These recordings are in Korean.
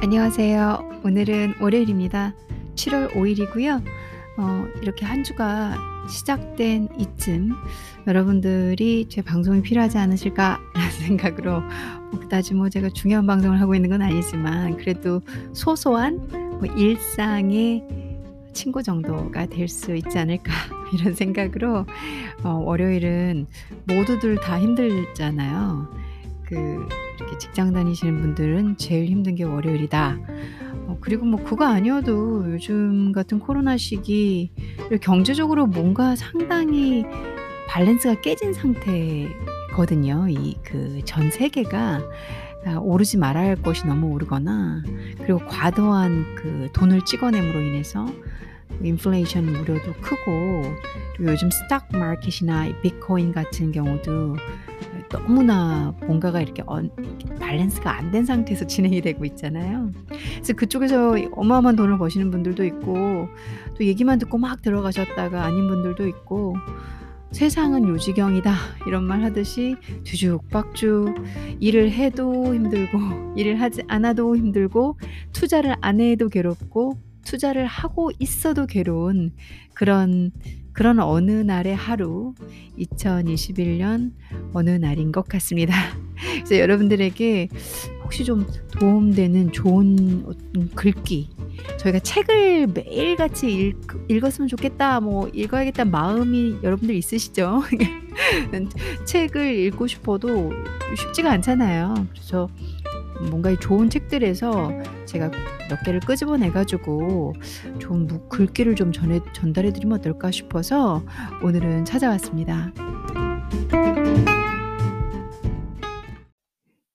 안녕하세요. 오늘은 월요일입니다. 7월 5일이고요. 어, 이렇게 한 주가 시작된 이쯤 여러분들이 제 방송이 필요하지 않으실까라는 생각으로 뭐 그다지 뭐 제가 중요한 방송을 하고 있는 건 아니지만 그래도 소소한 뭐 일상의 친구 정도가 될 수 있지 않을까 이런 생각으로 어, 월요일은 모두들 다 힘들잖아요. 그 이렇게 직장 다니시는 분들은 제일 힘든 게 월요일이다. 어, 그리고 뭐 그거 아니어도 요즘 같은 코로나 시기 경제적으로 뭔가 상당히 밸런스가 깨진 상태거든요. 이 그 전 세계가 아, 오르지 말아야 할 것이 너무 오르거나 그리고 과도한 그 돈을 찍어냄으로 인해서 인플레이션 우려도 크고 요즘 스탁 마켓이나 비트코인 같은 경우도 너무나 뭔가가 이렇게 언, 밸런스가 안 된 상태에서 진행이 되고 있잖아요. 그래서 그쪽에서 어마어마한 돈을 버시는 분들도 있고 또 얘기만 듣고 막 들어가셨다가 아닌 분들도 있고 세상은 요지경이다 이런 말 하듯이 뒤죽박죽 일을 해도 힘들고 일을 하지 않아도 힘들고 투자를 안 해도 괴롭고 투자를 하고 있어도 괴로운 그런 그런 어느 날의 하루 2021년 어느 날인 것 같습니다. 그래서 여러분들에게 혹시 좀 도움되는 좋은 글귀 저희가 책을 매일같이 읽, 읽었으면 좋겠다 뭐 읽어야겠다 마음이 여러분들 있으시죠? 책을 읽고 싶어도 쉽지가 않잖아요. 그래서 뭔가 좋은 책들에서 제가 몇 개를 끄집어내 가지고 좋은 글귀를 좀 전해 전달해 드리면 어떨까 싶어서 오늘은 찾아왔습니다.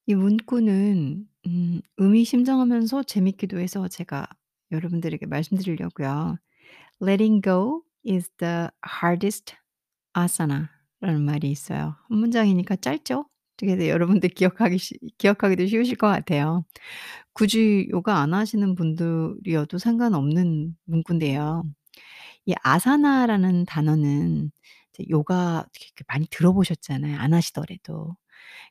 이 문구는 음 의미심장하면서 재밌기도 해서 제가 여러분들에게 말씀드리려고요. "Letting go is the hardest asana." 라는 말이 있어요. 한 문장이니까 짧죠? 되게 여러분들 기억하기 쉬 기억하기도 쉬우실 것 같아요. 굳이 요가 안 하시는 분들이어도 상관없는 문구인데요. 이 아사나라는 단어는 요가 이렇게 많이 들어보셨잖아요, 안 하시더라도.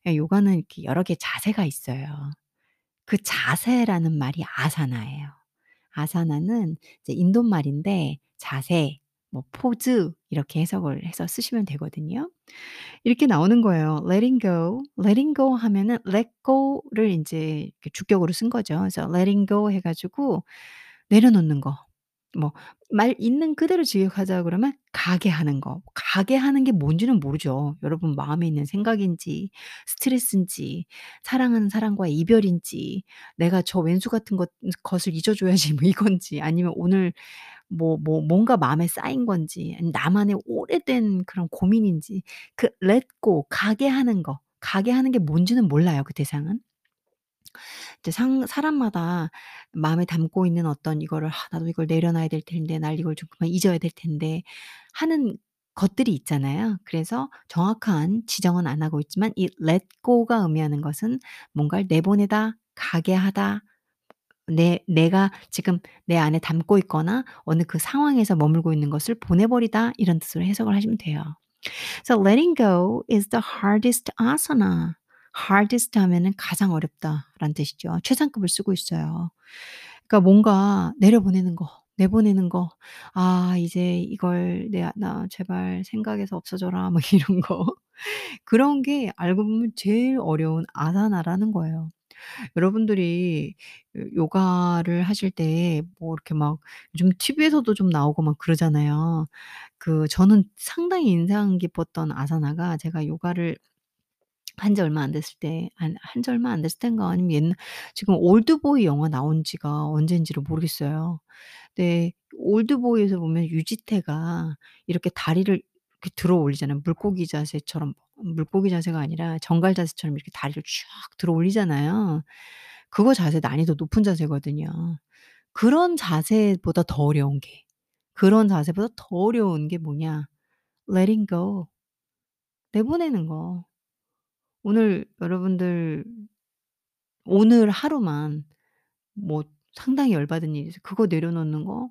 예 요가는 이렇게 여러 개의 자세가 있어요. 그 자세라는 말이 아사나예요. 아사나는 이제 인도 말인데 자세, 뭐 포즈 이렇게 해석을 해서 쓰시면 되거든요. 이렇게 나오는 거예요. letting go. letting go 하면은 let go를 이렇게 주격으로 쓴 거죠. 그래서 letting go 해 가지고 내려놓는 거. 뭐 말 있는 그대로 직역하자 그러면 가게 하는 거. 가게 하는 게 뭔지는 모르죠. 여러분 마음에 있는 생각인지 스트레스인지 사랑하는 사람과의 이별인지 내가 저 왼수 같은 것 것을 잊어 줘야지 뭐 이건지 아니면 오늘 뭐 뭐 뭔가 마음에 쌓인 건지 나만의 오래된 그런 고민인지 그 go 가게 하는 거 가게 하는 게 뭔지는 몰라요, 그 대상은. 이제 상 사람마다 마음에 담고 있는 어떤 이거를 '아 나도 이걸 내려놔야 될 텐데. 날 이걸 좀 그만 잊어야 될 텐데.' 하는 것들이 있잖아요. 그래서 정확한 지정은 안 하고 있지만 이 let go가 의미하는 것은 뭔가를 내보내다, 가게 하다, 내 내가 지금 내 안에 담고 있거나 어느 그 상황에서 머물고 있는 것을 보내 버리다 이런 뜻으로 해석을 하시면 돼요. So letting go is the hardest asana. hardest 하면은 가장 어렵다라는 뜻이죠. 최상급을 쓰고 있어요. 그러니까 뭔가 내려보내는 거, 내보내는 거. '아 이제 이걸 내 나 제발 생각에서 없어져라.' 뭐 이런 거. 그런 게 알고 보면 제일 어려운 아사나라는 거예요. 여러분들이 요 요가를 하실 때 뭐 이렇게 막 요즘 TV에서도 좀 나오고 막 그러잖아요. 그 저는 상당히 인상 깊었던 아사나가 제가 요가를 한 지 얼마 안 됐을 때 한 한 지 얼마 안 됐을 땐가 아니면 옛날 지금 올드보이 영화 나온 지가 언젠지를 모르겠어요. 근데 올드보이에서 보면 유지태가 이렇게 다리를 이렇게 들어 올리잖아요. 물고기 자세처럼 물고기 자세가 아니라 정갈 자세처럼 이렇게 다리를 쭉 들어 올리잖아요. 그거 자세 난이도 높은 자세거든요. 그런 자세보다 더 어려운 게 그런 자세보다 더 어려운 게 뭐냐? letting go. 내보내는 거. 오늘 여러분들 오늘 하루만 뭐 상당히 열받은 일이 있어요. 그거 내려놓는 거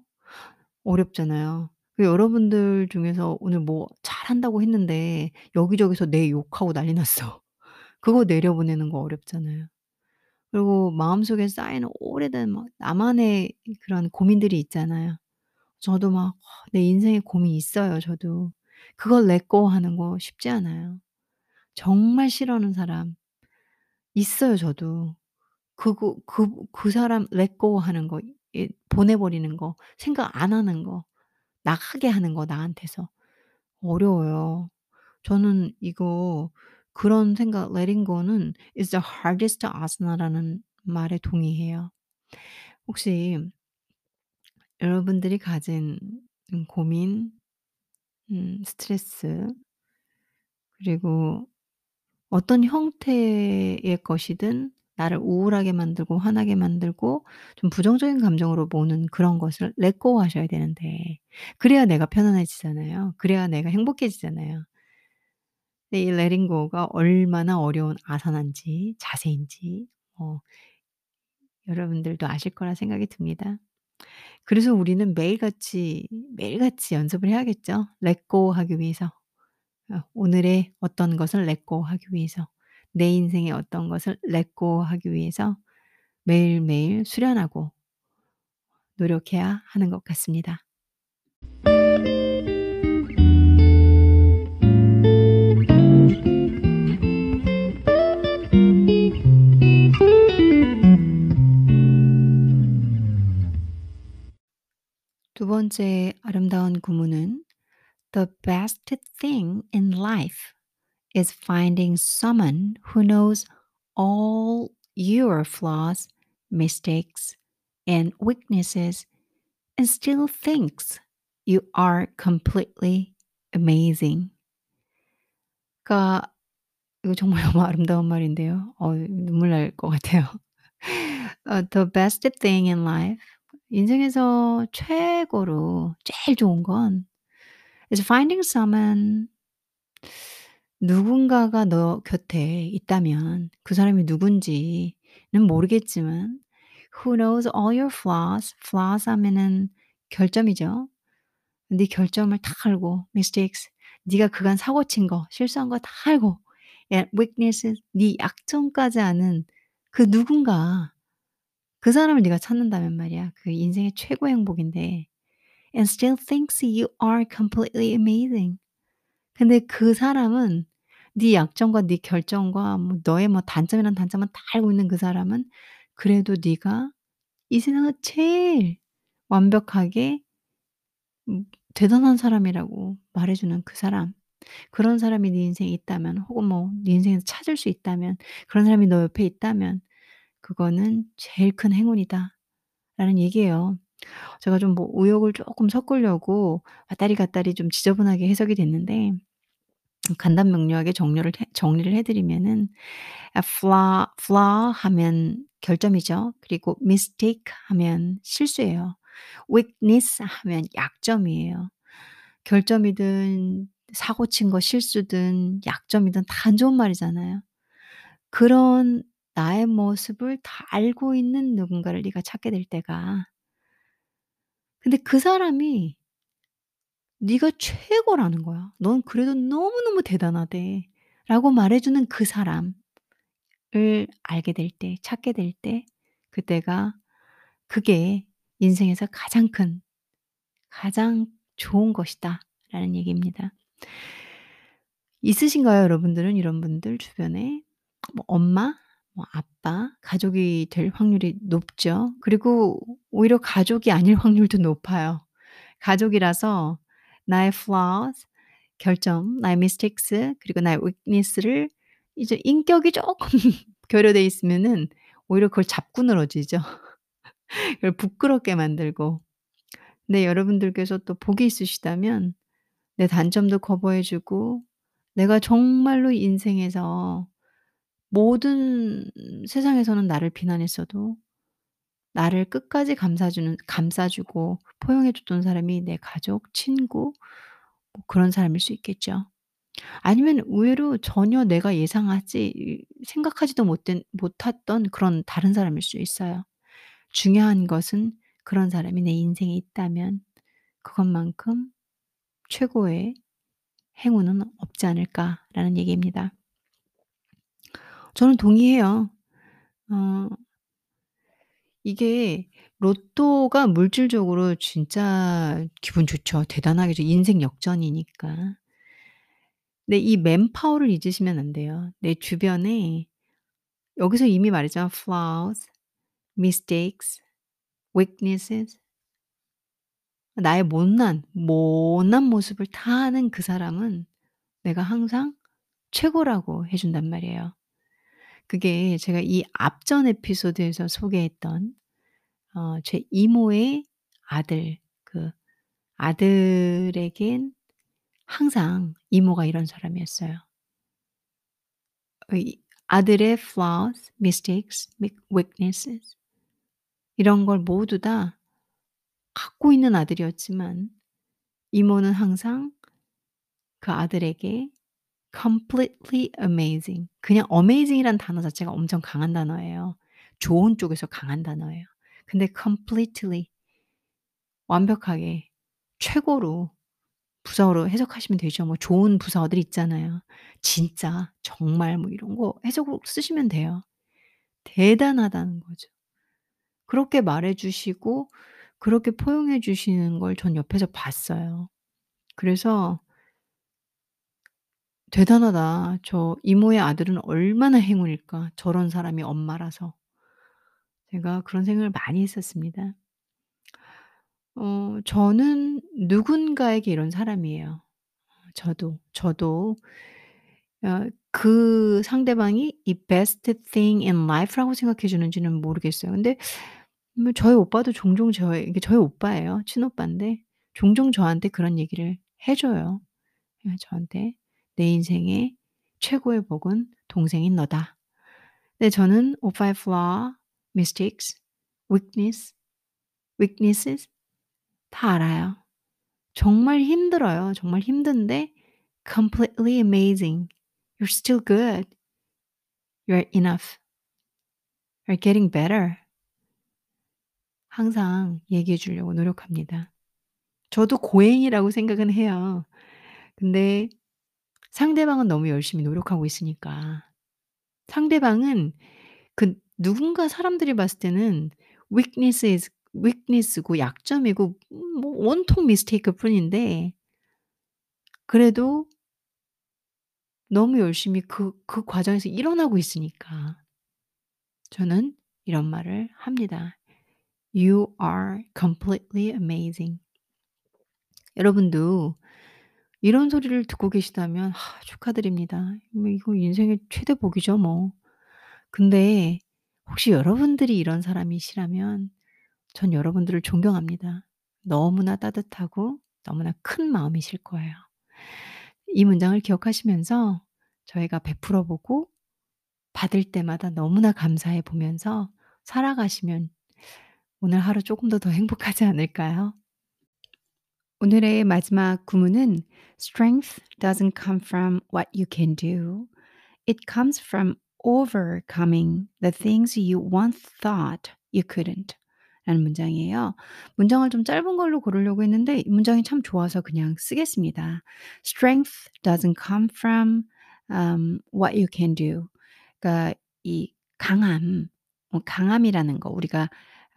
어렵잖아요. 그 여러분들 중에서 오늘 뭐 잘한다고 했는데 여기저기서 내 욕하고 난리 났어. 그거 내려보내는 거 어렵잖아요. 그리고 마음속에 쌓이는 오래된 막 나만의 이 그런 고민들이 있잖아요. 저도 막 내 인생에 고민이 있어요 저도. 그걸 let go 하는 거 쉽지 않아요. 정말 싫어하는 사람 있어요 저도. 그거 그 그 사람 go 하는 거예 보내 버리는 거 생각 안 하는 거 나가게 하는 거 나한테서 어려워요. 저는 이거 그런 생각 letting go는 is the hardest asan아라는 말에 동의해요. 혹시 여러분들이 가진 음 고민 음 스트레스 그리고 어떤 형태의 것이든 나를 우울하게 만들고 화나게 만들고 좀 부정적인 감정으로 모는 그런 것을 go 하셔야 되는데 그래야 내가 편안해지잖아요. 그래야 내가 행복해지잖아요. 근데 이 go가 얼마나 어려운 아산한지 자세인지 어 여러분들도 아실 거라 생각이 듭니다. 그래서 우리는 매일같이, 매일같이 연습을 해야겠죠. go 하기 위해서. 어 오늘의 어떤 것을 go 하기 위해서. 내 인생의 어떤 것을 let go 하기 위해서 매일매일 수련하고 노력해야 하는 것 같습니다. 두 번째 아름다운 구문은 The best thing in life is finding someone who knows all your flaws, mistakes, and weaknesses and still thinks you are completely amazing. 그러니까 이거 정말 너무 아름다운 말인데요. 어 눈물 날 것 같아요. 어 The best thing in life 인생에서 최고로 제일 좋은 건 is finding someone 누군가가 너 곁에 있다면 그 사람이 누군지는 모르겠지만 who knows all your flaws. flaws 하면은 결점이죠. 네 결점을 다 알고 mistakes 네가 그간 사고 친 거 실수한 거 다 알고 and weaknesses 네 약점까지 아는 그 누군가 그 사람을 네가 찾는다면 말이야. 그 인생의 최고의 행복인데 and still thinks you are completely amazing. 근데 그 사람은 네 약점과 네 결점과 뭐 너의 뭐 단점이란 단점은 다 알고 있는 그 사람은 그래도 네가 이 세상에서 제일 완벽하게 음 대단한 사람이라고 말해 주는 그 사람. 그런 사람이 네 인생에 있다면 혹은 뭐 네 인생에서 찾을 수 있다면 그런 사람이 너 옆에 있다면 그거는 제일 큰 행운이다 라는 얘기예요. 제가 좀 뭐 의욕을 쪼끔 섞으려고 왔다리 갔다리 좀 지저분하게 해석이 됐는데 간단 명료하게 정렬을 해 정리를 해 드리면은 아 flaw flaw 하면 결점이죠. 그리고 mistake 하면 실수예요. weakness 하면 약점이에요. 결점이든 사고 친 거 실수든 약점이든 다 안 좋은 말이잖아요. 그런 나의 모습을 다 알고 있는 누군가를 네가 찾게 될 때가 근데 그 사람이 네가 최고라는 거야. "넌 그래도 너무너무 대단하대."라고 말해 주는 그 사람을 알게 될 때 찾게 될 때 그때가 그게 인생에서 가장 큰 가장 좋은 것이다 라는 얘기입니다. 있으신가요 여러분들은 이런 분들 주변에? 뭐 엄마, 뭐 아빠, 가족이 될 확률이 높죠. 그리고 오히려 가족이 아닐 확률도 높아요. 가족이라서 나의 flaws 결점, 나의 mistakes 그리고 나의 weakness를 이제 인격이 쪼끔 결여돼 있으면은 오히려 그걸 잡고 늘어지죠. 그걸 부끄럽게 만들고. 근데 여러분들께서 또 복이 있으시다면 내 단점도 커버해 주고 내가 정말로 인생에서 모든 세상에서는 나를 비난했어도 나를 끝까지 감싸 주는 감싸 주고 포용해 줬던 사람이 내 가족, 친구 뭐 그런 사람일 수 있겠죠. 아니면 의외로 전혀 내가 예상하지 이 생각하지도 못된 못했던 그런 다른 사람일 수 있어요. 중요한 것은 그런 사람이 내 인생에 있다면 그것만큼 최고의 행운은 없지 않을까라는 얘기입니다. 저는 동의해요. 어 이게 로또가 물질적으로 진짜 기분 좋죠. 대단하겠죠. 인생 역전이니까. 근데 이 맨파워를 잊으시면 안 돼요. 내 주변에 여기서 이미 말했잖아. flaws, mistakes, weaknesses. 나의 못난, 못난 모습을 다 아는 그 사람은 내가 항상 최고라고 해 준단 말이에요. 그게 제가 이 앞전 에피소드에서 소개했던 어 제 이모의 아들 그 아들에겐 항상 이모가 이런 사람이었어요. 아들의 flaws, mistakes, weak weaknesses 이런 걸 모두 다 갖고 있는 아들이었지만 이모는 항상 그 아들에게 completely amazing 그냥 amazing이라는 단어 자체가 엄청 강한 단어예요. 좋은 쪽에서 강한 단어예요. 근데 completely 완벽하게 최고로 부사어로 해석하시면 되죠. 뭐 좋은 부사어들 있잖아요. 진짜, 정말 뭐 이런 거 해석으로 쓰시면 돼요. 대단하다는 거죠. 그렇게 말해 주시고 그렇게 포용해 주시는 걸 전 옆에서 봤어요. 그래서 ' 대단하다. 저 이모의 아들은 얼마나 행운일까. 저런 사람이 엄마라서.' 제가 그런 생각을 많이 했었습니다. 어 저는 누군가에게 이런 사람이에요. 저도, 저도 어 그 상대방이 이 best thing in life라고 생각해 주는지는 모르겠어요. 근데 뭐 저희 오빠도 종종 저희 이게 저희 오빠예요. 친오빠인데 종종 저한테 그런 얘기를 해 줘요. 예 저한테 " 내 인생의 최고의 복은 동생인 너다." 근데 저는 오빠의 flaw, mistakes, weakness weaknesses 다 알아요. 정말 힘들어요. 정말 힘든데 completely amazing. You're still good. You're enough. You're getting better. 항상 얘기해 주려고 노력합니다. 저도 고행이라고 생각은 해요. 근데 상대방은 너무 열심히 노력하고 있으니까. 상대방은 그 누군가 사람들이 봤을 때는 weakness is weakness고 약점이고 음뭐 원통 mistake일 뿐인데 그래도 너무 열심히 그 그 과정에서 일어나고 있으니까 저는 이런 말을 합니다. "You are completely amazing." 여러분도 이런 소리를 듣고 계시다면 아 축하드립니다. 뭐 이거 인생의 최대 복이죠 뭐. 근데 혹시 여러분들이 이런 사람이시라면 전 여러분들을 존경합니다. 너무나 따뜻하고 너무나 큰 마음이실 거예요. 이 문장을 기억하시면서 저희가 베풀어 보고 받을 때마다 너무나 감사해 보면서 살아가시면 오늘 하루 쪼금 더 더 행복하지 않을까요? 오늘의 마지막 구문은 "Strength doesn't come from what you can do. It comes from overcoming the things you once thought you couldn't." 라는 문장이에요. 문장을 좀 짧은 걸로 고르려고 했는데 이 문장이 참 좋아서 그냥 쓰겠습니다. "Strength doesn't come from um what you can do." 그러니까 이 강함, 어 강함이라는 거 우리가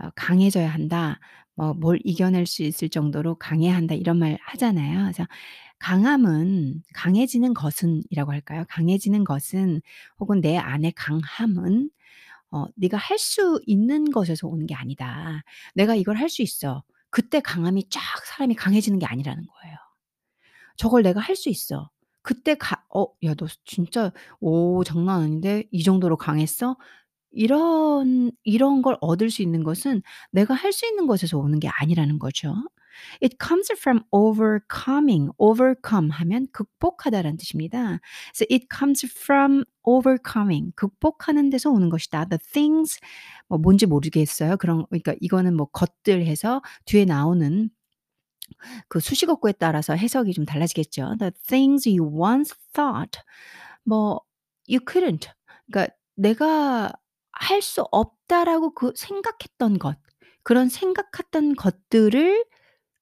어 "강해져야 한다." 뭐 "뭘 이겨낼 수 있을 정도로 강해야 한다." 이런 말 하잖아요. 그래서 강함은 강해지는 것은 이라고 할까요? 강해지는 것은 혹은 내 안의 강함은 어 "네가 할 수 있는 것에서 오는 게 아니다. 내가 이걸 할 수 있어." 그때 강함이 쫙 사람이 강해지는 게 아니라는 거예요. "저걸 내가 할 수 있어." 그때 가 "어 야 너 진짜 오 장난 아닌데 이 정도로 강했어?" 이런 이런 걸 얻을 수 있는 것은 내가 할 수 있는 것에서 오는 게 아니라는 거죠. "It comes from overcoming." overcome 하면 극복하다라는 뜻입니다. 그래서 "It comes from overcoming." 극복하는 데서 오는 것이다. "The things" 뭐 뭔지 모르겠어요. 그런 그러니까 이거는 뭐 것들 해서 뒤에 나오는 그 수식어구에 따라서 해석이 좀 달라지겠죠. "The things you once thought" 뭐 "you couldn't." 그러니까 내가 할 수 없다라고 그 생각했던 것, 그런 생각했던 것들을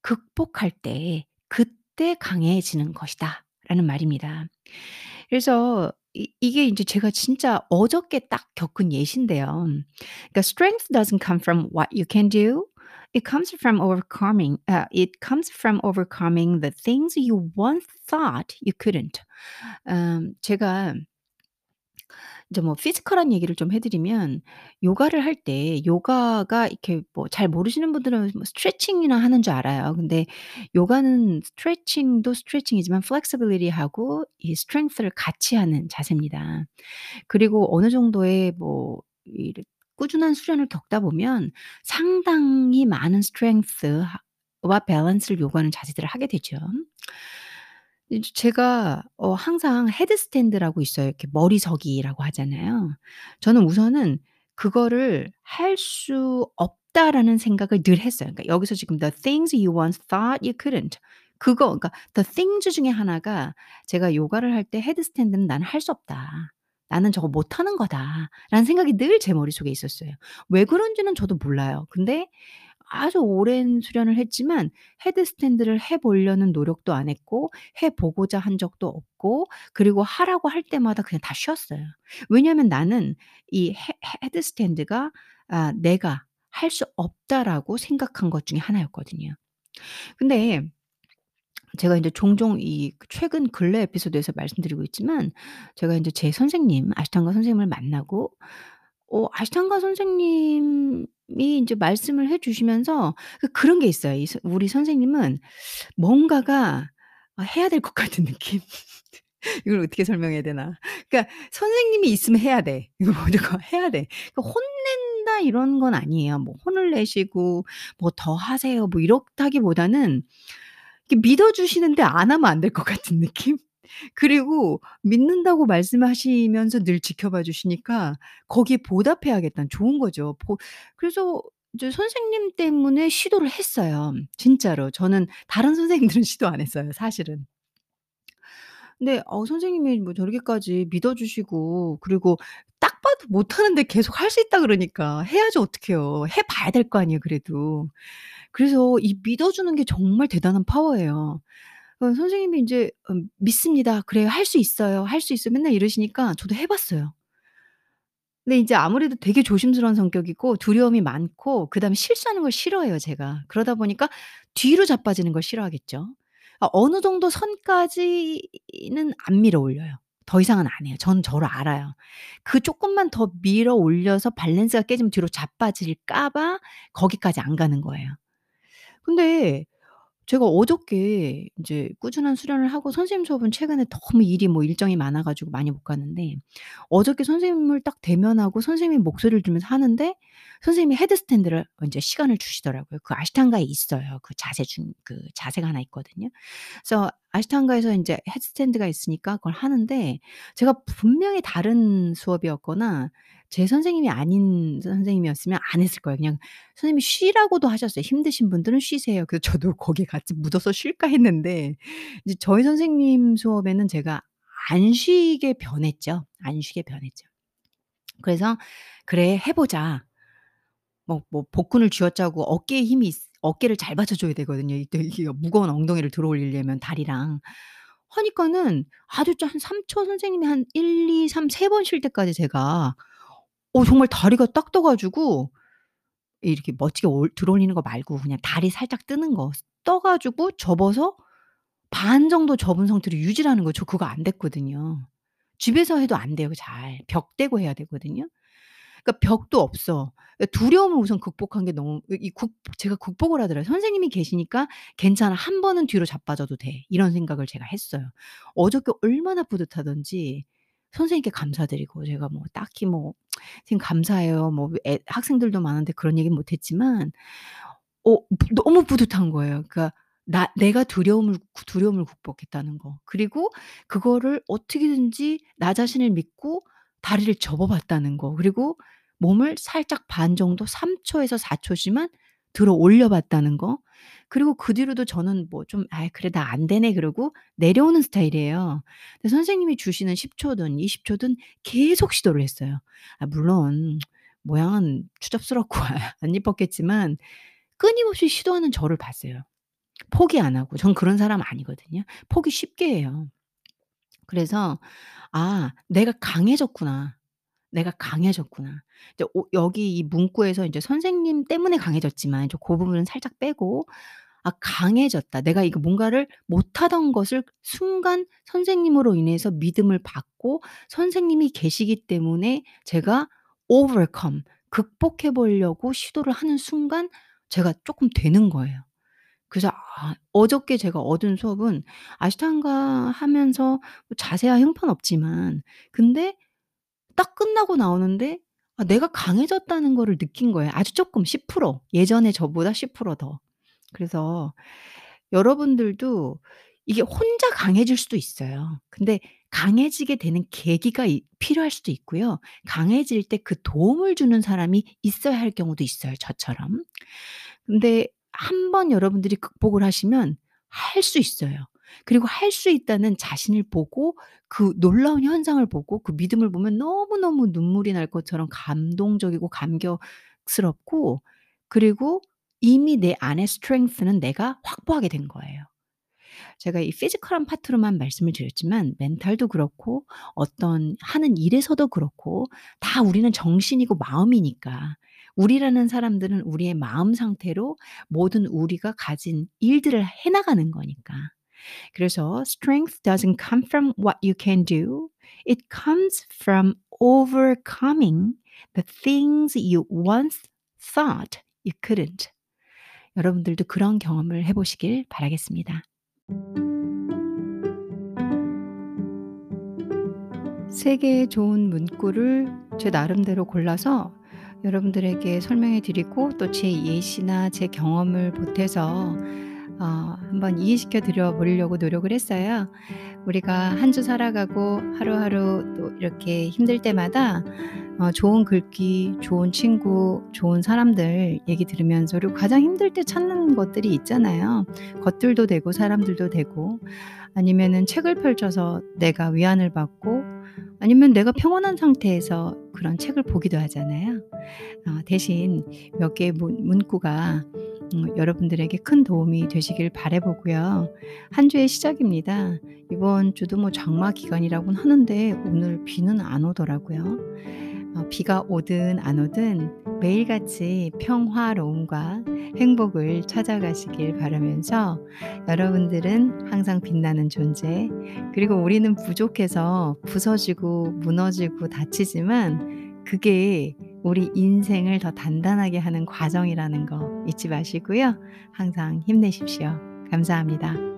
극복할 때 그때 강해지는 것이다 라는 말입니다. 그래서 이 이게 인제 제가 진짜 어저께 딱 겪은 예시인데요. 그러니까 "Strength doesn't come from what you can do. It comes from overcoming uh, it comes from overcoming the things you once thought you couldn't." 음 제가 이제 뭐 physical한 얘기를 좀 해 드리면 요가를 할 때 요가가 이렇게 뭐 잘 모르시는 분들은 뭐 스트레칭이나 하는 줄 알아요. 근데 요가는 스트레칭도 스트레칭이지만 flexibility하고 이 strength를 같이 하는 자세입니다. 그리고 어느 정도의 뭐 이르 꾸준한 수련을 겪다 보면 상당히 많은 strength와 밸런스를 요구하는 자세들을 하게 되죠. 제가 어 항상 헤드스탠드라고 있어요. 이렇게 머리서기라고 하잖아요. 저는 우선은 그거를 '할 수 없다.'라는 생각을 늘 했어요. 그러니까 여기서 지금 "The things you once thought you couldn't." 그거 그러니까 the things 중에 하나가 제가 요가를 할 때 헤드스탠드는 '나는 할 수 없다. 나는 저거 못하는 거다.'라는 생각이 늘 제 머릿속에 있었어요. 왜 그런지는 저도 몰라요. 근데 아주 오랜 수련을 했지만 헤드스탠드를 해 보려는 노력도 안 했고 해 보고자 한 적도 없고 그리고 하라고 할 때마다 그냥 다 쉬었어요. 왜냐하면 나는 이 헤 헤드스탠드가 아 '내가 할 수 없다.'라고 생각한 것 중에 하나였거든요. 근데 제가 인제 종종 이그 최근 근래 에피소드에서 말씀드리고 있지만 제가 인제 제 선생님 아시탄가 선생님을 만나고 어 아시탄가 선생님 이 인제 말씀을 해 주시면서 그 그런 게 있어요. 이선 우리 선생님은 뭔가가 아 해야 될 것 같은 느낌? 이걸 어떻게 설명해야 되나? 그러니까 선생님이 있으면 해야 돼. 이거 무조건 해야 돼. 그 혼낸다 이런 건 아니에요. 뭐 혼을 내시고 뭐 "더 하세요." 뭐 이렇다기보다는 이렇게 믿어 주시는데 안 하면 안 될 것 같은 느낌? 그리고 믿는다고 말씀하시면서 늘 지켜봐 주시니까 거기에 보답해야겠다는 좋은 거죠. 보 그래서 이제 선생님 때문에 시도를 했어요. 진짜로. 저는 다른 선생님들은 시도 안 했어요 사실은. 근데 어 선생님이 뭐 저렇게까지 믿어 주시고 그리고 딱 봐도 못하는데 계속 "할 수 있다." 그러니까 해야지 어떡해요. 해 봐야 될 거 아니에요 그래도. 그래서 이 믿어 주는 게 정말 대단한 파워예요. 어 선생님이 인제 음 "믿습니다. 그래요. 할 수 있어요. 할 수 있어요." 맨날 이러시니까 저도 해 봤어요. 근데 이제 아무래도 되게 조심스러운 성격이고 두려움이 많고 그다음에 실수하는 걸 싫어해요 제가. 그러다 보니까 뒤로 자빠지는 걸 싫어하겠죠. 아 어느 정도 선까지는 안 밀어 올려요. 더 이상은 안 해요. 저는 저를 알아요. 그 쪼끔만 더 밀어 올려서 밸런스가 깨지면 뒤로 자빠질까 봐 거기까지 안 가는 거예요. 근데 제가 어저께 인제 꾸준한 수련을 하고 선생님 수업은 최근에 너무 일이 뭐 일정이 많아 가지고 많이 못 갔는데 어저께 선생님을 딱 대면하고 선생님이 목소리를 들으면서 하는데 선생님이 헤드스탠드를 어 인제 시간을 주시더라고요. 그 아시탄가에 있어요. 그 자세 중 그 자세가 하나 있거든요. 그래서 아시탄가에서 인제 헤드스탠드가 있으니까 그걸 하는데 제가 분명히 다른 수업이었거나 제 선생님이 아닌 선생님이었으면 안 했을 거예요. 그냥 선생님이 쉬라고도 하셨어요. "힘드신 분들은 쉬세요." 그래서 저도 거기에 같이 묻어서 쉴까 했는데 이제 저희 선생님 수업에는 제가 안 쉬게 변했죠. 안 쉬게 변했죠. 그래서 "그래 해 보자." 뭐 뭐 복근을 쥐어짜고 어깨에 힘이 있 어깨를 잘 받쳐줘야 되거든요. 이때 이게 무거운 엉덩이를 들어 올리려면 다리랑. 하니까는 아주 짜한3초 선생님이 한 1, 2, 3 3번쉴 때까지 제가 어 정말 다리가 딱 떠 가지고 이렇게 멋지게 올 들어 올리는 거 말고 그냥 다리 살짝 뜨는 거 떠 가지고 접어서 반 정도 접은 상태로 유지를 하는 거예요. 저 그거 안 됐거든요. 집에서 해도 안 돼요 잘. 벽 대고 해야 되거든요. 그러니까 벽도 없어. 예 두려움을 우선 극복한 게 너무 이이국 제가 극복을 하더라고요. '선생님이 계시니까 괜찮아. 한 번은 뒤로 자빠져도 돼.' 이런 생각을 제가 했어요. 어저께 얼마나 뿌듯하던지 선생님께 감사드리고 제가 뭐 딱히 뭐 "선생님 감사해요." 뭐 애 학생들도 많은데 그런 얘기는 못 했지만 어부 너무 뿌듯한 거예요. 그러니까 나 내가 두려움을 구 두려움을 극복했다는 거. 그리고 그거를 어떻게든지 나 자신을 믿고 다리를 접어 봤다는 거. 그리고 몸을 살짝 반 정도 3 초에서 4 초씩만 들어 올려 봤다는 거. 그리고 그 뒤로도 저는 뭐 좀 '아이 그래 나 안 되네.' 그러고 내려오는 스타일이에요. 근데 선생님이 주시는 10 초든 20 초든 계속 시도를 했어요. 아 물론 모양은 추접스럽고 안 이뻤겠지만 끊임없이 시도하는 저를 봤어요. 포기 안 하고. 전 그런 사람 아니거든요. 포기 쉽게 해요. 그래서 '아 내가 강해졌구나. 내가 강해졌구나.' 이제 오 여기 이 문구에서 인제 선생님 때문에 강해졌지만 저고 부분은 살짝 빼고 ' 아 강해졌다. 내가 이거 뭔가를 못하던 것을 순간 선생님으로 인해서 믿음을 받고 선생님이 계시기 때문에 제가 overcome 극복해 보려고 시도를 하는 순간 제가 쪼끔 되는 거예요.' 그래서 아 어저께 제가 얻은 수업은 아시탄가 하면서 뭐 자세한 형편없지만 근데 딱 끝나고 나오는데 아 내가 강해졌다는 거를 느낀 거예요. 아주 쪼끔 10% 예전에 저보다 10% 더. 그래서 여러분들도 이게 혼자 강해질 수도 있어요. 근데 강해지게 되는 계기가 이 필요할 수도 있고요. 강해질 때 그 도움을 주는 사람이 있어야 할 경우도 있어요, 저처럼. 근데 한 번 여러분들이 극복을 하시면 할 수 있어요. 그리고 할 수 있다는 자신을 보고 그 놀라운 현상을 보고 그 믿음을 보면 너무너무 눈물이 날 것처럼 감동적이고 감격스럽고 그리고 이미 내 안의 strength는 내가 확보하게 된 거예요. 제가 이 physical한 파트로만 말씀을 드렸지만 mental도 그렇고 어떤 하는 일에서도 그렇고 다 우리는 정신이고 마음이니까. 우리라는 사람들은 우리의 마음 상태로 모든 우리가 가진 일들을 해 나가는 거니까. 그래서 "Strength doesn't come from what you can do. It comes from overcoming the things you once thought you couldn't." 여러분들도 그런 경험을 해 보시길 바라겠습니다. 3 개의 좋은 문구를 제 나름대로 골라서 여러분들에게 설명해 드리고 또 제 예시나 제 경험을 보태서 어 한번 이해시켜 드려 보려고 노력을 했어요. 우리가 한 주 살아가고 하루하루 또 이렇게 힘들 때마다 어 좋은 글귀, 좋은 친구, 좋은 사람들 얘기 들으면서 그리고 가장 힘들 때 찾는 것들이 있잖아요. 것들도 되고 사람들도 되고 아니면은 책을 펼쳐서 내가 위안을 받고 아니면 내가 평온한 상태에서 그런 책을 보기도 하잖아요. 어 대신 몇 개의 문 문구가 음 여러분들에게 큰 도움이 되시길 바라 보고요. 한 주의 시작입니다. 이번 주도 뭐 장마 기간이라고는 하는데 오늘 비는 안 오더라고요. 어 비가 오든 안 오든 매일같이 평화로움과 행복을 찾아가시길 바라면서 여러분들은 항상 빛나는 존재 그리고 우리는 부족해서 부서지고 무너지고 다치지만 그게 우리 인생을 더 단단하게 하는 과정이라는 거 잊지 마시고요. 항상 힘내십시오. 감사합니다.